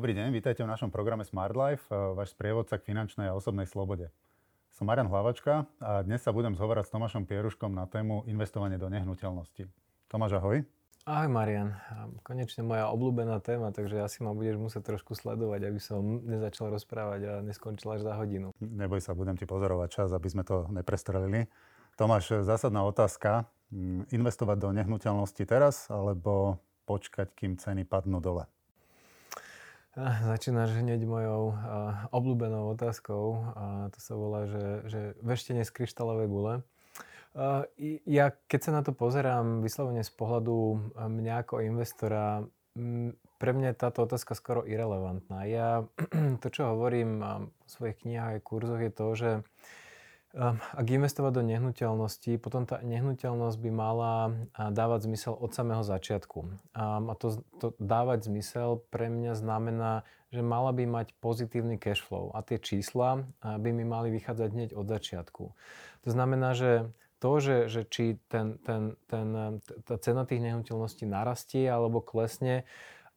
Dobrý deň, vítajte v našom programe Smart Life, eh, váš sprievodca k finančnej a osobnej slobode. Som Marian Hlavačka a dnes sa budem zhovárať s Tomášom Pieruškom na tému investovanie do nehnuteľnosti. Tomáš, ahoj. Ahoj Marian, konečne moja obľúbená téma, takže asi ma budeš musieť trošku sledovať, aby som nezačal rozprávať a neskončil až za hodinu. Neboj sa, budem ti pozorovať čas, aby sme to neprestrelili. Tomáš, zásadná otázka. Mm, investovať do nehnuteľnosti teraz alebo počkať, kým ceny padnú dole? Začínaš hneď mojou uh, obľúbenou otázkou a to sa volá, že, že veštenie z kryštálovej gule. Uh, ja keď sa na to pozerám vyslovene z pohľadu mňa ako investora, pre mňa je táto otázka skoro irrelevantná. Ja to, čo hovorím v svojich knihách a kurzoch je to, že Ehm, ak investovať do nehnuteľnosti, potom tá nehnuteľnosť by mala dávať zmysel od samého začiatku. Ehm, a to, to dávať zmysel pre mňa znamená, že mala by mať pozitívny cash flow a tie čísla by mi mali vychádzať hneď od začiatku. To znamená, že to, že, že či ten, ten, ten, tá cena tých nehnuteľností narastie alebo klesne,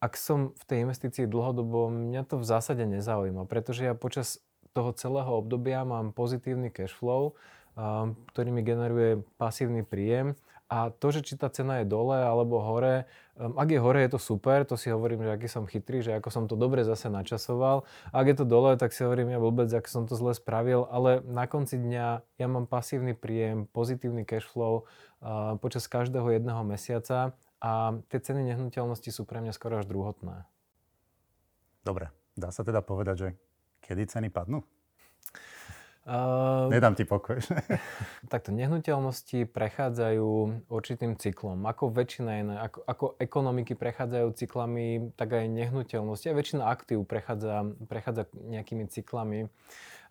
ak som v tej investícii dlhodobo, mňa to v zásade nezaujíma, pretože ja počas toho celého obdobia mám pozitívny cash flow, ktorý mi generuje pasívny príjem. A to, že či tá cena je dole alebo hore, um, ak je hore, je to super, to si hovorím, že aký som chytrý, že ako som to dobre zase načasoval. Ak je to dole, tak si hovorím, ja vôbec, ako som to zle spravil, ale na konci dňa ja mám pasívny príjem, pozitívny cash flow uh, počas každého jedného mesiaca a tie ceny nehnuteľnosti sú pre mňa skoro až druhotné. Dobre, dá sa teda povedať, že Kedy ceny padnú? Uh, Nedám ti pokoj. takto, nehnuteľnosti prechádzajú určitým cyklom. Ako väčšina iné, ako, ako ekonomiky prechádzajú cyklami, tak aj nehnuteľnosti. A väčšina aktív prechádza, prechádza nejakými cyklami.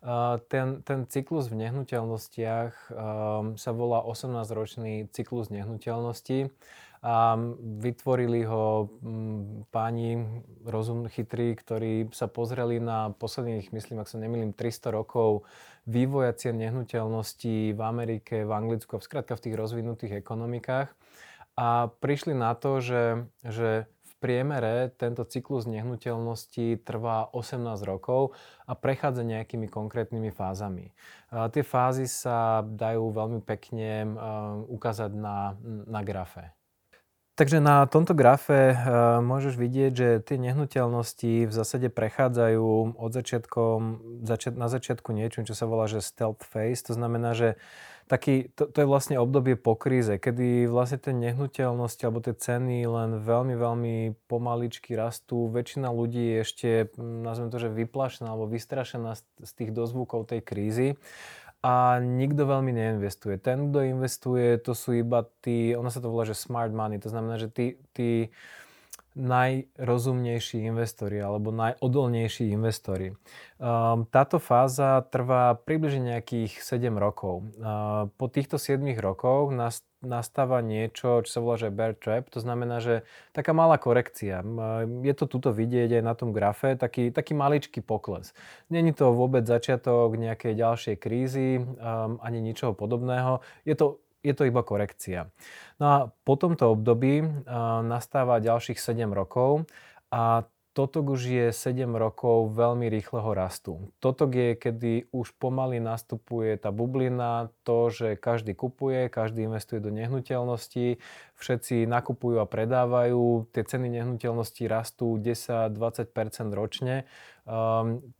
Uh, ten, ten cyklus v nehnuteľnostiach uh, sa volá 18-ročný cyklus nehnuteľnosti. A vytvorili ho mm, páni rozum chytrí, ktorí sa pozreli na posledných, myslím, ak sa nemýlim, 300 rokov vývoja cien nehnuteľností v Amerike, v Anglicku a v v tých rozvinutých ekonomikách. A prišli na to, že, že priemere tento cyklus nehnuteľností trvá 18 rokov a prechádza nejakými konkrétnymi fázami. Tie fázy sa dajú veľmi pekne ukázať na, na grafe. Takže na tomto grafe uh, môžeš vidieť, že tie nehnuteľnosti v zásade prechádzajú od začiatkom, začiat, na začiatku niečo, čo sa volá, že stealth phase. To znamená, že taký, to, to je vlastne obdobie po kríze, kedy vlastne tie nehnuteľnosti alebo tie ceny len veľmi, veľmi pomaličky rastú. Väčšina ľudí je ešte, nazvem to, že vyplašená alebo vystrašená z, z tých dozvukov tej krízy a nikto veľmi neinvestuje. Ten, kto investuje, to sú iba tí, ono sa to volá, že smart money, to znamená, že tí, tí najrozumnejší investori alebo najodolnejší investori. Um, táto fáza trvá približne nejakých 7 rokov. Uh, po týchto 7 rokoch nastáva niečo, čo sa volá, že bear trap. To znamená, že taká malá korekcia. Je to tuto vidieť aj na tom grafe, taký, taký maličký pokles. Není to vôbec začiatok nejakej ďalšej krízy, ani ničoho podobného. Je to, je to iba korekcia. No a po tomto období nastáva ďalších 7 rokov a Totok už je 7 rokov veľmi rýchleho rastu. Totok je, kedy už pomaly nastupuje tá bublina, to, že každý kupuje, každý investuje do nehnuteľností, všetci nakupujú a predávajú, tie ceny nehnuteľností rastú 10-20% ročne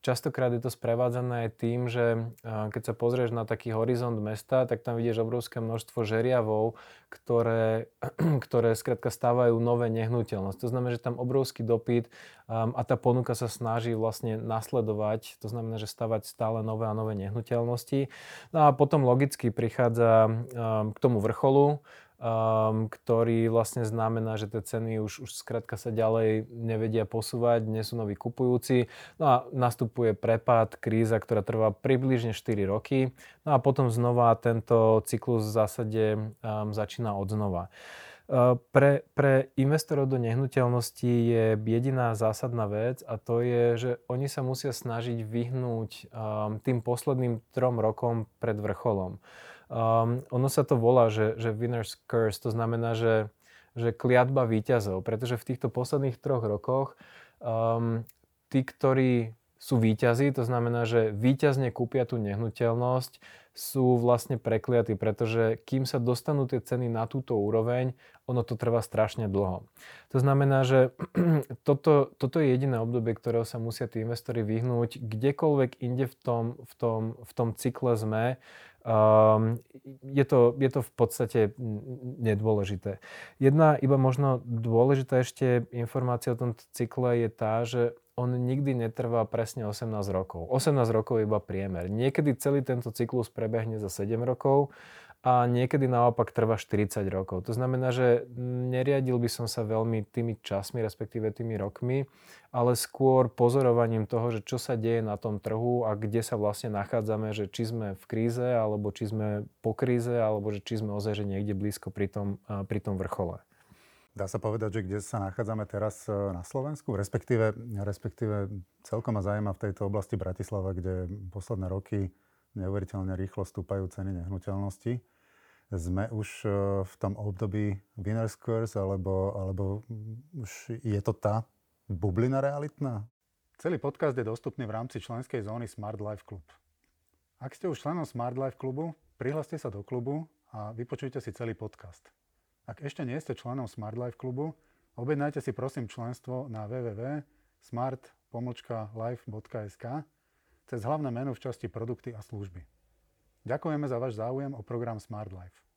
častokrát je to sprevádzané aj tým, že uh, keď sa pozrieš na taký horizont mesta, tak tam vidíš obrovské množstvo žeriavov, ktoré, ktoré skrátka stávajú nové nehnuteľnosti. To znamená, že tam obrovský dopyt um, a tá ponuka sa snaží vlastne nasledovať, to znamená, že stavať stále nové a nové nehnuteľnosti. No a potom logicky prichádza um, k tomu vrcholu, um, ktorý vlastne znamená, že tie ceny už, už skrátka sa ďalej nevedia posúvať, nie sú noví kupujúci. No a nastupuje prepad, kríza, ktorá trvá približne 4 roky. No a potom znova tento cyklus v zásade um, začína od znova. Uh, pre, pre investorov do nehnuteľnosti je jediná zásadná vec a to je, že oni sa musia snažiť vyhnúť um, tým posledným trom rokom pred vrcholom. Um, ono sa to volá, že, že winner's curse, to znamená, že, že kliatba výťazov, pretože v týchto posledných troch rokoch um, tí, ktorí sú výťazí, to znamená, že výťazne kúpia tú nehnuteľnosť, sú vlastne prekliatí, pretože kým sa dostanú tie ceny na túto úroveň, ono to trvá strašne dlho. To znamená, že toto, toto je jediné obdobie, ktorého sa musia tí investori vyhnúť. Kdekoľvek inde v tom, v tom, v tom cykle sme, Um, je, to, je to v podstate nedôležité. Jedna iba možno dôležitá ešte informácia o tomto cykle je tá, že on nikdy netrvá presne 18 rokov. 18 rokov je iba priemer. Niekedy celý tento cyklus prebehne za 7 rokov a niekedy naopak trvá 40 rokov. To znamená, že neriadil by som sa veľmi tými časmi, respektíve tými rokmi, ale skôr pozorovaním toho, že čo sa deje na tom trhu a kde sa vlastne nachádzame, že či sme v kríze, alebo či sme po kríze, alebo že či sme ozaj že niekde blízko pri tom, pri tom vrchole. Dá sa povedať, že kde sa nachádzame teraz e, na Slovensku, respektíve, respektíve celkom ma zaujíma v tejto oblasti Bratislava, kde posledné roky neuveriteľne rýchlo stúpajú ceny nehnuteľnosti. Sme už e, v tom období winner's curse, alebo, alebo už je to tá bublina realitná? Celý podcast je dostupný v rámci členskej zóny Smart Life Club. Ak ste už členom Smart Life klubu, prihláste sa do klubu a vypočujte si celý podcast. Ak ešte nie ste členom Smart Life klubu, objednajte si prosím členstvo na www.smart-life.sk cez hlavné menu v časti produkty a služby. Ďakujeme za váš záujem o program Smart Life.